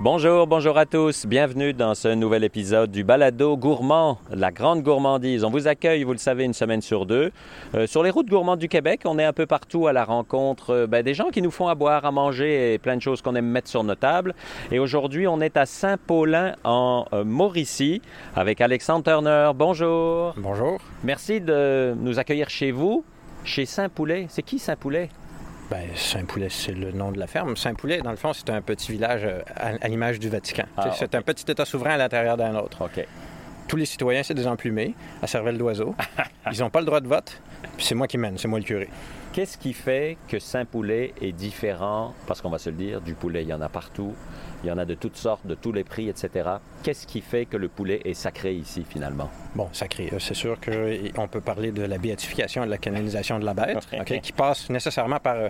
Bonjour, bonjour à tous. Bienvenue dans ce nouvel épisode du Balado Gourmand, la grande gourmandise. On vous accueille, vous le savez, une semaine sur deux. Euh, sur les routes gourmandes du Québec, on est un peu partout à la rencontre euh, ben, des gens qui nous font à boire, à manger et plein de choses qu'on aime mettre sur nos tables. Et aujourd'hui, on est à Saint-Paulin en euh, Mauricie avec Alexandre Turner. Bonjour. Bonjour. Merci de nous accueillir chez vous, chez Saint-Poulet. C'est qui Saint-Poulet? Ben, Saint-Poulet, c'est le nom de la ferme. Saint-Poulet, dans le fond, c'est un petit village euh, à, à l'image du Vatican. Ah, c'est un petit État souverain à l'intérieur d'un autre. OK. Tous les citoyens, c'est des emplumés à cervelle d'oiseau. Ils n'ont pas le droit de vote. Puis c'est moi qui mène, c'est moi le curé. Qu'est-ce qui fait que Saint-Poulet est différent, parce qu'on va se le dire, du poulet, il y en a partout, il y en a de toutes sortes, de tous les prix, etc. Qu'est-ce qui fait que le poulet est sacré ici, finalement? Bon, sacré. euh, C'est sûr qu'on peut parler de la béatification et de la canonisation de la bête, OK, qui passe nécessairement par euh,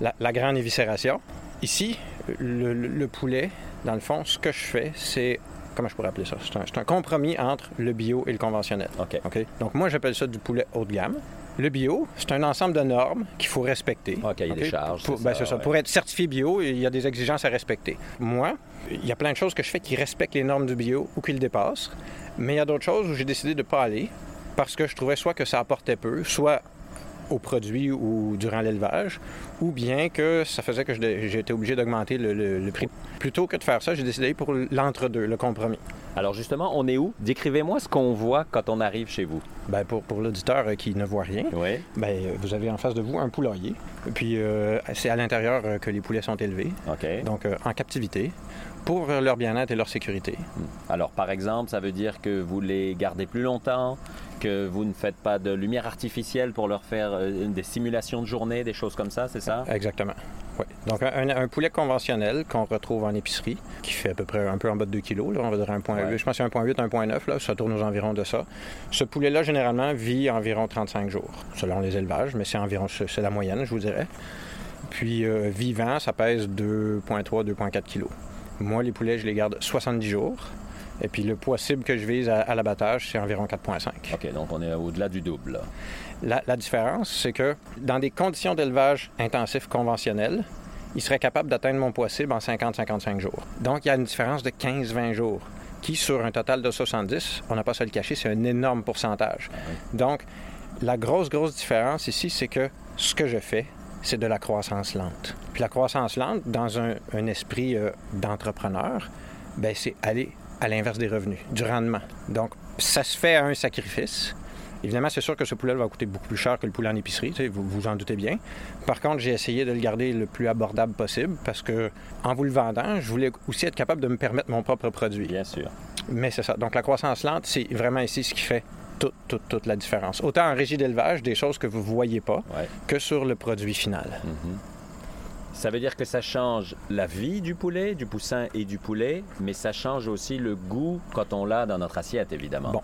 la, la grande éviscération. Ici, le, le- le poulet, dans le fond, ce que je fais, c'est... Comment je pourrais appeler ça? C'est un, compromis entre le bio et le conventionnel. OK. OK? Donc, moi, j'appelle ça du poulet haut de gamme. Le bio, c'est un ensemble de normes qu'il faut respecter. OK, il y a des OK? charges, Pour, ben, ça. Pour être certifié bio, il y a des exigences à respecter. Moi, il y a plein de choses que je fais qui respectent les normes du bio ou qui le dépassent. Mais il y a d'autres choses où j'ai décidé de ne pas aller parce que je trouvais soit que ça apportait peu, soit au produit ou durant l'élevage, ou bien que ça faisait que j'étais obligé d'augmenter le, le- le prix. Plutôt que de faire ça, j'ai décidé pour l'entre-deux, le compromis. Alors justement, on est où? Décrivez-moi ce qu'on voit quand on arrive chez vous. Ben, pour pour l'auditeur euh, qui ne voit rien, Oui. ben, euh, vous avez en face de vous un poulailler. Puis euh, c'est à l'intérieur que les poulets sont élevés, donc euh, en captivité, pour leur bien-être et leur sécurité. Alors, par exemple, ça veut dire que vous les gardez plus longtemps, que vous ne faites pas de lumière artificielle pour leur faire des simulations de journée, des choses comme ça, c'est ça? Exactement. Oui. Donc un, un poulet conventionnel qu'on retrouve en épicerie, qui fait à peu près un peu en bas de 2 kg, on va dire 1,8. Ouais. Je pense que c'est 1,8, 1,9, là, ça tourne aux environs de ça. Ce poulet-là, généralement, vit environ 35 jours, selon les élevages, mais c'est environ, c'est la moyenne, je vous dirais. Puis euh, vivant, ça pèse 2,3, 2,4 kg. Moi, les poulets, je les garde 70 jours. Et puis le poids cible que je vise à, à l'abattage, c'est environ 4,5. OK, donc on est au-delà du double. là. La, la différence, c'est que dans des conditions d'élevage intensif conventionnel, il serait capable d'atteindre mon poids cible en 50-55 jours. Donc, il y a une différence de 15-20 jours, qui, sur un total de 70, on n'a pas à se le cacher, c'est un énorme pourcentage. Donc, la grosse, grosse différence ici, c'est que ce que je fais, c'est de la croissance lente. Puis la croissance lente, dans un, un esprit euh, d'entrepreneur, ben, c'est aller à l'inverse des revenus, du rendement. Donc, ça se fait à un sacrifice. Évidemment, c'est sûr que ce poulet va coûter beaucoup plus cher que le poulet en épicerie, vous vous en doutez bien. Par contre, j'ai essayé de le garder le plus abordable possible parce que, en vous le vendant, je voulais aussi être capable de me permettre mon propre produit. Bien sûr. Mais c'est ça. Donc, la croissance lente, c'est vraiment ici ce qui fait toute, toute, toute la différence. Autant en régie d'élevage, des choses que vous ne voyez pas, Ouais. que sur le produit final. Ça veut dire que ça change la vie du poulet, du poussin et du poulet, mais ça change aussi le goût quand on l'a dans notre assiette, évidemment. Bon.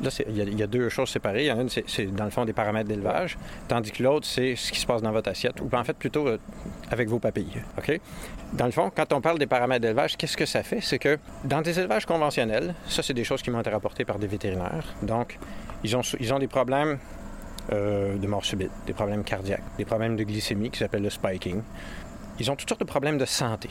Là, il y, a- deux choses séparées. Il y en a une, c'est, dans le fond des paramètres d'élevage, tandis que l'autre, c'est ce qui se passe dans votre assiette, ou en fait plutôt euh, avec vos papilles. OK? Dans le fond, quand on parle des paramètres d'élevage, qu'est-ce que ça fait? C'est que dans des élevages conventionnels, ça, c'est des choses qui m'ont été rapportées par des vétérinaires. Donc, ils ont, ils ont des problèmes euh, de mort subite, des problèmes cardiaques, des problèmes de glycémie qui s'appellent le spiking. Ils ont toutes sortes de problèmes de santé.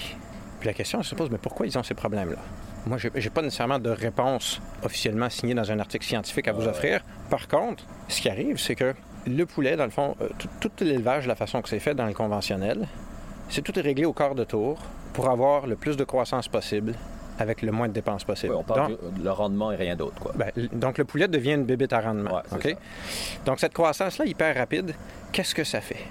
Puis la question se pose, mais pourquoi ils ont ces problèmes-là? Moi, je n'ai pas nécessairement de réponse officiellement signée dans un article scientifique à vous offrir. Par contre, ce qui arrive, c'est que le poulet, dans le fond, euh, tout, tout l'élevage, la façon que c'est fait dans le conventionnel, c'est tout est réglé au quart de tour pour avoir le plus de croissance possible avec le moins de dépenses possible. On parle Donc, du le rendement et rien d'autre, quoi. ben, donc, le poulet devient une bébête à rendement. Ouais? Donc, cette croissance-là, hyper rapide, qu'est-ce que ça fait?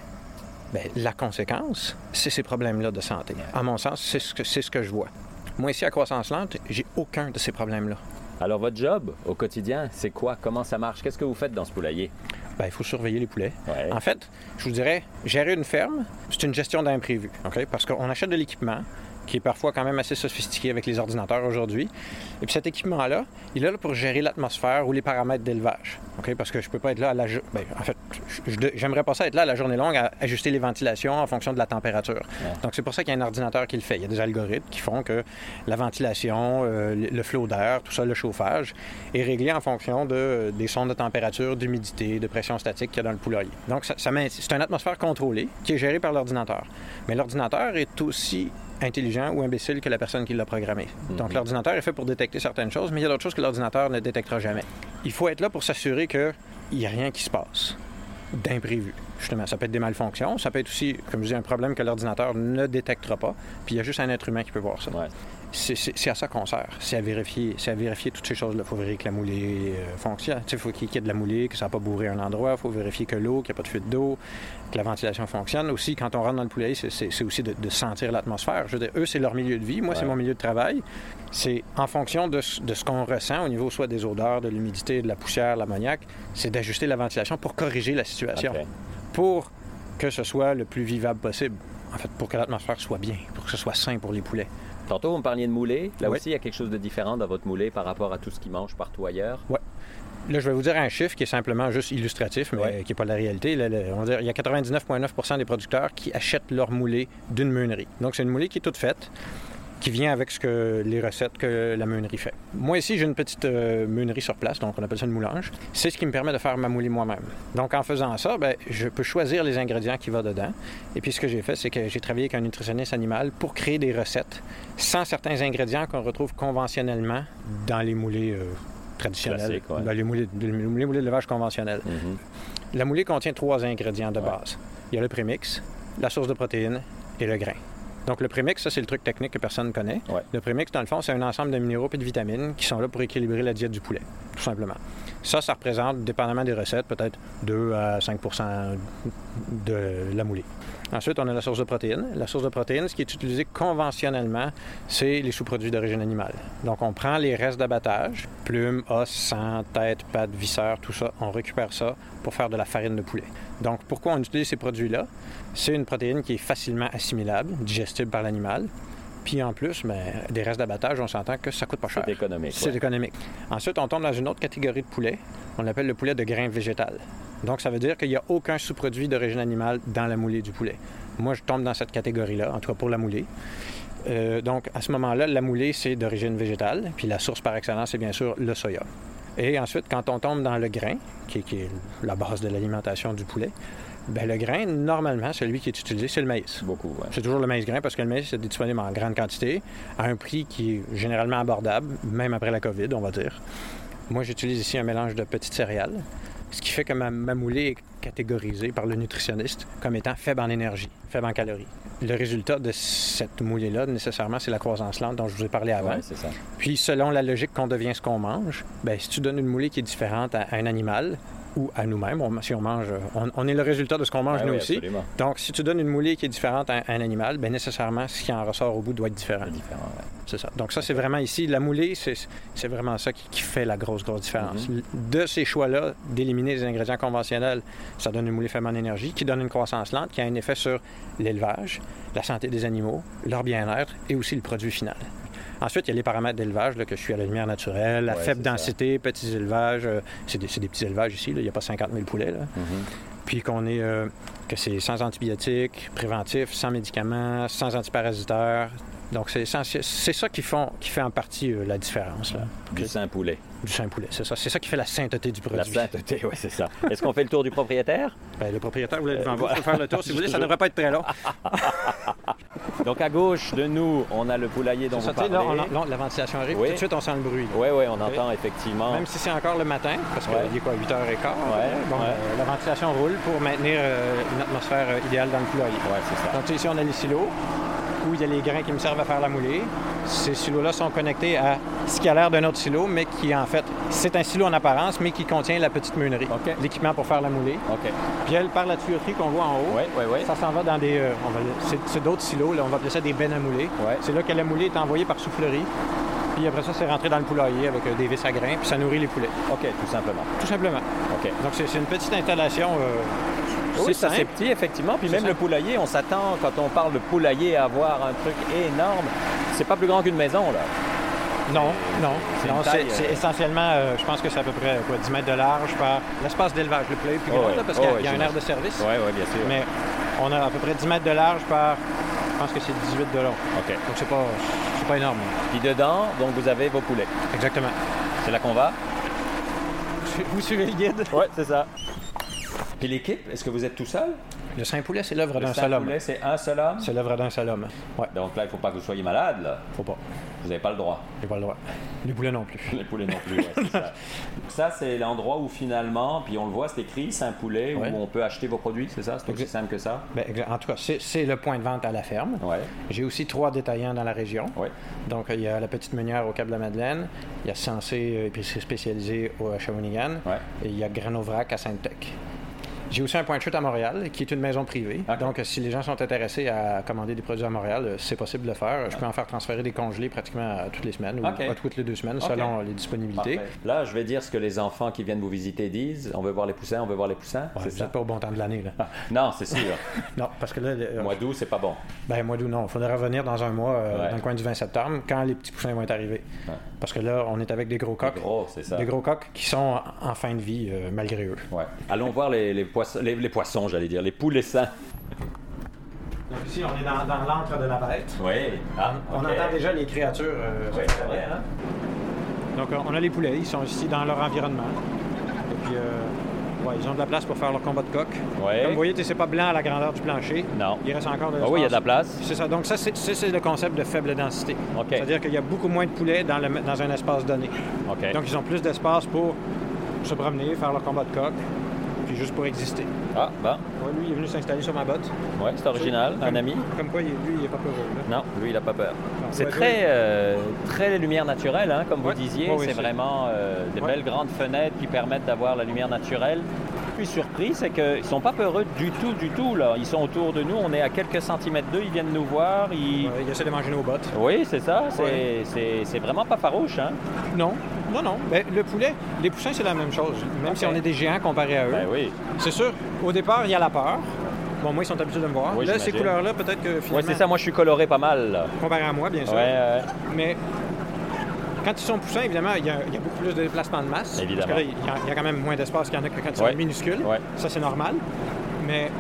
Bien, la conséquence, c'est ces problèmes-là de santé. À mon sens, c'est ce que, c'est ce que je vois. Moi, ici, à croissance lente, j'ai aucun de ces problèmes-là. Alors, votre job au quotidien, c'est quoi? Comment ça marche? Qu'est-ce que vous faites dans ce poulailler? Ben, il faut surveiller les poulets. Ouais. En fait, je vous dirais, gérer une ferme, c'est une gestion d'imprévu. OK? Parce qu'on achète de l'équipement qui est parfois quand même assez sophistiqué avec les ordinateurs aujourd'hui. Et puis cet équipement-là, il est là pour gérer l'atmosphère ou les paramètres d'élevage. Parce que je peux pas être là à la... ben, en fait, j'aimerais pas ça être là à la journée longue à ajuster les ventilations en fonction de la température. Donc c'est pour ça qu'il y a un ordinateur qui le fait. Il y a des algorithmes qui font que la ventilation, euh, le flot d'air, tout ça, le chauffage, est réglé en fonction de, des sondes de température, d'humidité, de pression statique qu'il y a dans le poulailler. Donc ça, c'est une atmosphère contrôlée qui est gérée par l'ordinateur. Mais l'ordinateur est aussi intelligent ou imbécile que la personne qui l'a programmé. Donc l'ordinateur est fait pour détecter certaines choses, mais il y a d'autres choses que l'ordinateur ne détectera jamais. Il faut être là pour s'assurer qu'il n'y a rien qui se passe d'imprévu. Justement, ça peut être des malfonctions, ça peut être aussi, comme je dis, un problème que l'ordinateur ne détectera pas, puis il y a juste un être humain qui peut voir ça. Ouais. C'est à ça qu'on sert. C'est à vérifier, c'est à vérifier toutes ces choses-là. Il faut vérifier que la moulée euh, fonctionne. Il faut qu'il y ait de la moulée, que ça n'a pas bourré un endroit. Il faut vérifier que l'eau, qu'il n'y a pas de fuite d'eau, que la ventilation fonctionne. Aussi, quand on rentre dans le poulailler, c'est aussi de, de, sentir l'atmosphère. Je veux dire, eux, c'est leur milieu de vie. Moi, ouais. c'est mon milieu de travail. C'est en fonction de, de ce qu'on ressent au niveau soit des odeurs, de l'humidité, de la poussière, l'ammoniac, c'est d'ajuster la ventilation pour corriger la situation. Okay. Pour que ce soit le plus vivable possible. En fait, pour que l'atmosphère soit bien, pour que ce soit sain pour les poulets. Tantôt, vous me parliez de moulée. Là Oui. aussi, il y a quelque chose de différent dans votre moulée par rapport à tout ce qu'ils mangent partout ailleurs? Ouais. Là, je vais vous dire un chiffre qui est simplement juste illustratif, mais Ouais. qui n'est pas la réalité. Là, là, on va dire, il y a 99,9% des producteurs qui achètent leur moulée d'une meunerie. Donc, c'est une moulée qui est toute faite, qui vient avec ce que, les recettes que la meunerie fait. Moi, ici, j'ai une petite euh, meunerie sur place, donc on appelle ça une moulange. C'est ce qui me permet de faire ma moulée moi-même. Donc, en faisant ça, ben, je peux choisir les ingrédients qui vont dedans. Et puis, ce que j'ai fait, c'est que j'ai travaillé avec un nutritionniste animal pour créer des recettes sans certains ingrédients qu'on retrouve conventionnellement dans les moulées euh, traditionnelles, ouais. les moulées, les moulées, moulées d'élevage conventionnelles. Mhm. La moulée contient trois ingrédients de Ouais. base. Il y a le prémix, la source de protéines et le grain. Donc, le prémix, ça, c'est le truc technique que personne ne connaît. Ouais. Le prémix, dans le fond, c'est un ensemble de minéraux et de vitamines qui sont là pour équilibrer la diète du poulet, simplement. Ça, ça représente, dépendamment des recettes, peut-être 2 à 5% de la moulée. Ensuite, on a la source de protéines. La source de protéines, ce qui est utilisé conventionnellement, c'est les sous-produits d'origine animale. Donc, on prend les restes d'abattage, plumes, os, sang, tête, pattes, viscères, tout ça. On récupère ça pour faire de la farine de poulet. Donc, pourquoi on utilise ces produits-là? C'est une protéine qui est facilement assimilable, digestible par l'animal. Puis en plus, ben, des restes d'abattage, on s'entend que ça coûte pas cher. C'est économique. C'est ouais. économique. Ensuite, on tombe dans une autre catégorie de poulet. On l'appelle le poulet de grain végétal. Donc, ça veut dire qu'il n'y a aucun sous-produit d'origine animale dans la moulée du poulet. Moi, je tombe dans cette catégorie-là, en tout cas pour la moulée. Euh, donc, à ce moment-là, la moulée, c'est d'origine végétale. Puis la source par excellence, c'est bien sûr le soya. Et ensuite, quand on tombe dans le grain, qui est la base de l'alimentation du poulet, ben, le grain, normalement, celui qui est utilisé, c'est le maïs. Beaucoup, ouais. C'est toujours le maïs grain parce que le maïs est disponible en grande quantité, à un prix qui est généralement abordable, même après la COVID, on va dire. Moi, j'utilise ici un mélange de petites céréales, ce qui fait que ma, ma moulée est catégorisée par le nutritionniste comme étant faible en énergie, faible en calories. Le résultat de cette moulée-là, nécessairement, c'est la croissance lente dont je vous ai parlé avant. Ouais, c'est ça. Puis, selon la logique qu'on devient ce qu'on mange, ben, si tu donnes une moulée qui est différente à un animal ou à nous-mêmes, on- si on mange, on, on est le résultat de ce qu'on mange Ouais, nous oui, aussi. absolument. Donc, si tu donnes une moulée qui est différente à un animal, bien nécessairement, ce qui en ressort au bout doit être différent. C'est différent, ouais. C'est ça. Donc, ça, c'est vraiment ici, la moulée, c'est c'est vraiment ça qui, qui fait la grosse, grosse différence. Mhm. De ces choix-là, d'éliminer les ingrédients conventionnels, ça donne une moulée faible en énergie, qui donne une croissance lente, qui a un effet sur l'élevage, la santé des animaux, leur bien-être et aussi le produit final. Ensuite, il y a les paramètres d'élevage, que je suis à la lumière naturelle, la Ouais, faible ça. densité, petits élevages. euh, c'est des, petits élevages ici, là, il n'y a pas 50 000 poulets. Là Mhm. puis qu'on est euh, que c'est sans antibiotiques, préventif, sans médicaments, sans antiparasitaires. Donc c'est ça qui font qui fait en partie euh, la différence là, Du saint poulet. du saint poulet. C'est ça, c'est ça qui fait la sainteté du produit. La sainteté, oui, c'est ça. Est-ce qu'on fait le tour du propriétaire? Ben, le propriétaire voulait devant Euh, vous, je peux faire le tour si vous voulez, ça Toujours. devrait pas être très long. Donc, à gauche de nous, on a le poulailler dont vous parlez. là, on- la ventilation arrive, Oui. tout de suite on sent le bruit. là. Oui, oui, on entend effectivement. Même si c'est encore le matin, parce qu'il Ouais. est quoi, 8h15, Ouais, bon, ouais. euh, la ventilation roule pour maintenir euh, une atmosphère idéale dans le poulailler. Oui, c'est ça. Donc, ici, on a les silos où il y a les grains qui me servent à faire la moulée. Ces silos-là sont connectés à ce qui a l'air d'un autre silo, mais qui, en fait, c'est un silo en apparence, mais qui contient la petite meunerie, l'équipement pour faire la moulée. Puis elle, par la tuyauterie qu'on voit en haut, oui, oui. ça s'en va dans des... euh, on va- c'est, d'autres silos, là, on va appeler ça des bennes à mouler. Ouais. C'est là que la moulée est envoyée par soufflerie. Puis après ça, c'est rentré dans le poulailler avec euh, des vis à grains, puis ça nourrit les poulets, OK, tout simplement. tout simplement. OK. Donc, c'est, une petite installation... euh, Oui, c'est ça c'est petit, effectivement. Puis même le poulailler, on s'attend, quand on parle de poulailler, à avoir un truc énorme. C'est pas plus grand qu'une maison, là. Non, non. c'est euh, essentiellement, euh, je pense que c'est à peu près quoi, 10 mètres de large par l'espace d'élevage. Le poulailler est plus Oh grand, là, parce Oh qu'il y a- ouais, il y a un air de service. Oui, oui, bien sûr. Mais on a à peu près 10 mètres de large par, pense que c'est 18 de long. OK. Donc c'est pas, c'est pas énorme. Puis dedans, donc vous avez vos poulets. Exactement. C'est là qu'on va? Vous suivez le guide? Oui, c'est ça. Puis l'équipe, est-ce que vous êtes tout seul? Le Saint-Poulet, c'est l'œuvre Le d'un seul homme. Saint-Poulet, c'est un seul homme? C'est l'œuvre d'un seul homme. Ouais, Donc là, il ne faut pas que vous soyez malade, là. faut pas. Vous n'avez pas le droit. J'ai pas le droit. Les poulets non plus. Les poulets non plus, ouais, c'est ça. Ça, c'est l'endroit où finalement, puis on le voit, c'est écrit Saint-Poulet, Ouais. où on peut acheter vos produits, c'est ça? C'est aussi simple que ça? Ben, en tout cas, c'est c'est le point de vente à la ferme. Ouais. J'ai aussi trois détaillants dans la région. Ouais. Donc, il y a la Petite Meunière au Cap-de-la-Madeleine, il y a Sensé euh, épicerie spécialisée au Shawinigan, Ouais. et il y a Granovrac à Sainte-Tech. J'ai aussi un point de chute à Montréal, qui est une maison privée. Donc, si les gens sont intéressés à commander des produits à Montréal, euh, c'est possible de le faire. Je peux en faire transférer des congelés pratiquement à toutes les semaines, ou à toutes les deux semaines, selon les disponibilités. Parfait. Là, je vais dire ce que les enfants qui viennent vous visiter disent. On veut voir les poussins, on veut voir les poussins. Ouais, c'est ça? pas au bon temps de l'année. là. Non, c'est sûr. non, parce que là, le- Mois d'août, c'est pas bon. Ben, mois d'août, non. Il faudrait revenir dans un mois, euh, Ouais. dans le coin du 20 septembre, quand les petits poussins vont être arrivés. Ouais. Parce que là, on est avec des gros coqs. Gros, c'est ça. Des gros coqs qui sont en fin de vie, euh, malgré eux. Allons voir les, les poissons, les, les poissons, j'allais dire, les poulets sains. Donc ici, on est dans, dans l'antre de la bête. Oui. Ah, On entend déjà les créatures. euh, Ouais, c'est vrai, hein? Donc, euh, on a les poulets, ils sont ici dans leur environnement. Et puis, euh, ouais, ils ont de la place pour faire leur combat de coq. Ouais. Comme vous voyez, c'est pas blanc à la grandeur du plancher. Non. Il reste encore de Ah oui, il y a de la l'espace. place. C'est ça. Donc, ça, c'est ça, c'est le concept de faible densité. OK. C'est-à-dire qu'il y a beaucoup moins de poulets dans, le- dans un espace donné. OK. Donc, ils ont plus d'espace pour se promener, faire leur combat de coq, puis juste pour exister. Ah. Ouais, lui, il est venu s'installer sur ma botte. Ouais, c'est original. Un ami. Comme quoi, lui, il est pas peureux. là. Non, lui, il n'a pas peur. C'est ouais, très, euh, très lumière naturelle, hein, comme Ouais. vous disiez. Ouais, oui, c'est vraiment euh, des belles grandes fenêtres qui permettent d'avoir la lumière naturelle. Suis surpris, c'est qu'ils ne sont pas peureux du tout, du tout. Là. Ils sont autour de nous, on est à quelques centimètres d'eux, ils viennent nous voir. Ils... Ouais, il essaie de manger nos bottes. Oui, c'est ça. C'est Ouais. vraiment pas farouche. Hein? Non, non, non. Ben, le poulet, les poussins, c'est la même chose. Même si on est des géants comparés à eux. Ben oui. C'est sûr, au départ, il y a la peur. Bon, moi, ils sont habitués de me voir. Oui, là, ces couleurs-là, peut-être que finalement, c'est ça. Moi, je suis coloré pas mal. là. comparé à moi, bien sûr. Ouais, ouais. Mais quand ils sont poussins, évidemment, il y, a, il y a beaucoup plus de déplacement de masse. Évidemment. Parce que là, il y a, il y a quand même moins d'espace qu'il y en a que quand ils Ouais. sont minuscules. Ouais. Ça, c'est normal. Mais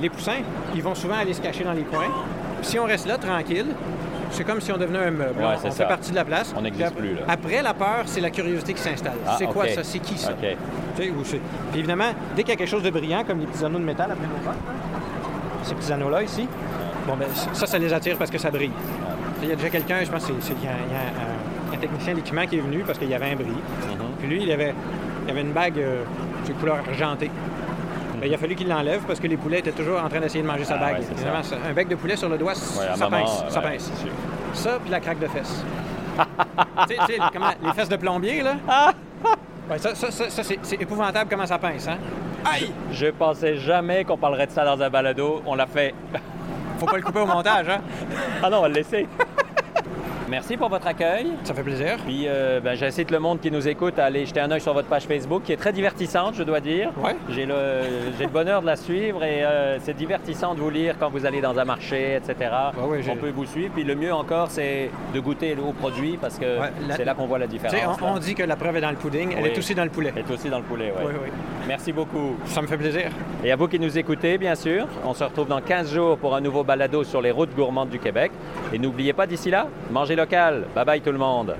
les poussins, ils vont souvent aller se cacher dans les coins. Si on reste là, tranquille, c'est comme si on devenait un meuble. Ouais, on ça. fait partie de la place. On n'existe plus, là. Après la peur, c'est la curiosité qui s'installe. Ah, c'est quoi ça? C'est qui ça? OK. Tu sais, ou c'est- Puis évidemment, dès qu'il y a quelque chose de brillant, comme les petits anneaux de métal après nos hein, ces petits anneaux-là ici, bon, ben, ça, ça les attire parce que ça brille. Il y a déjà quelqu'un, je pense, il y a, il y a un, un technicien d'équipement qui est venu parce qu'il y avait un bris. Mhm. Puis lui, il avait, il avait une bague euh, de couleur argentée. Ben, il a fallu qu'il l'enlève parce que les poulets étaient toujours en train d'essayer de manger sa Ah, bague. ouais, ça- un bec de poulet sur le doigt, Ouais, ça maman, pince. ça pince. Ça, puis la craque de fesses. tu sais, tu sais, comment- les fesses de plombier, là? Ouais, ça, ça, ça, ça, c'est, épouvantable comment ça pince, hein? Aïe! Je pensais jamais qu'on parlerait de ça dans un balado. On l'a fait. Faut pas le couper au montage, hein? Ah non, on va le laisser. Merci pour votre accueil. Ça fait plaisir. Puis euh, ben, j'incite le monde qui nous écoute à aller jeter un œil sur votre page Facebook, qui est très divertissante, je dois dire. Ouais. J'ai le, j'ai le bonheur de la suivre et euh, c'est divertissant de vous lire quand vous allez dans un marché, etc. ouais, on peut vous suivre. Puis le mieux encore, c'est de goûter aux produits parce que la- c'est là qu'on voit la différence. on, dit que la preuve est dans le pudding, elle est aussi dans le poulet. Elle est aussi dans le poulet. Oui, oui. Merci beaucoup. Ça me fait plaisir. Et à vous qui nous écoutez, bien sûr, on se retrouve dans 15 jours pour un nouveau balado sur les routes gourmandes du Québec. Et n'oubliez pas d'ici là, mangez Bye bye tout le monde.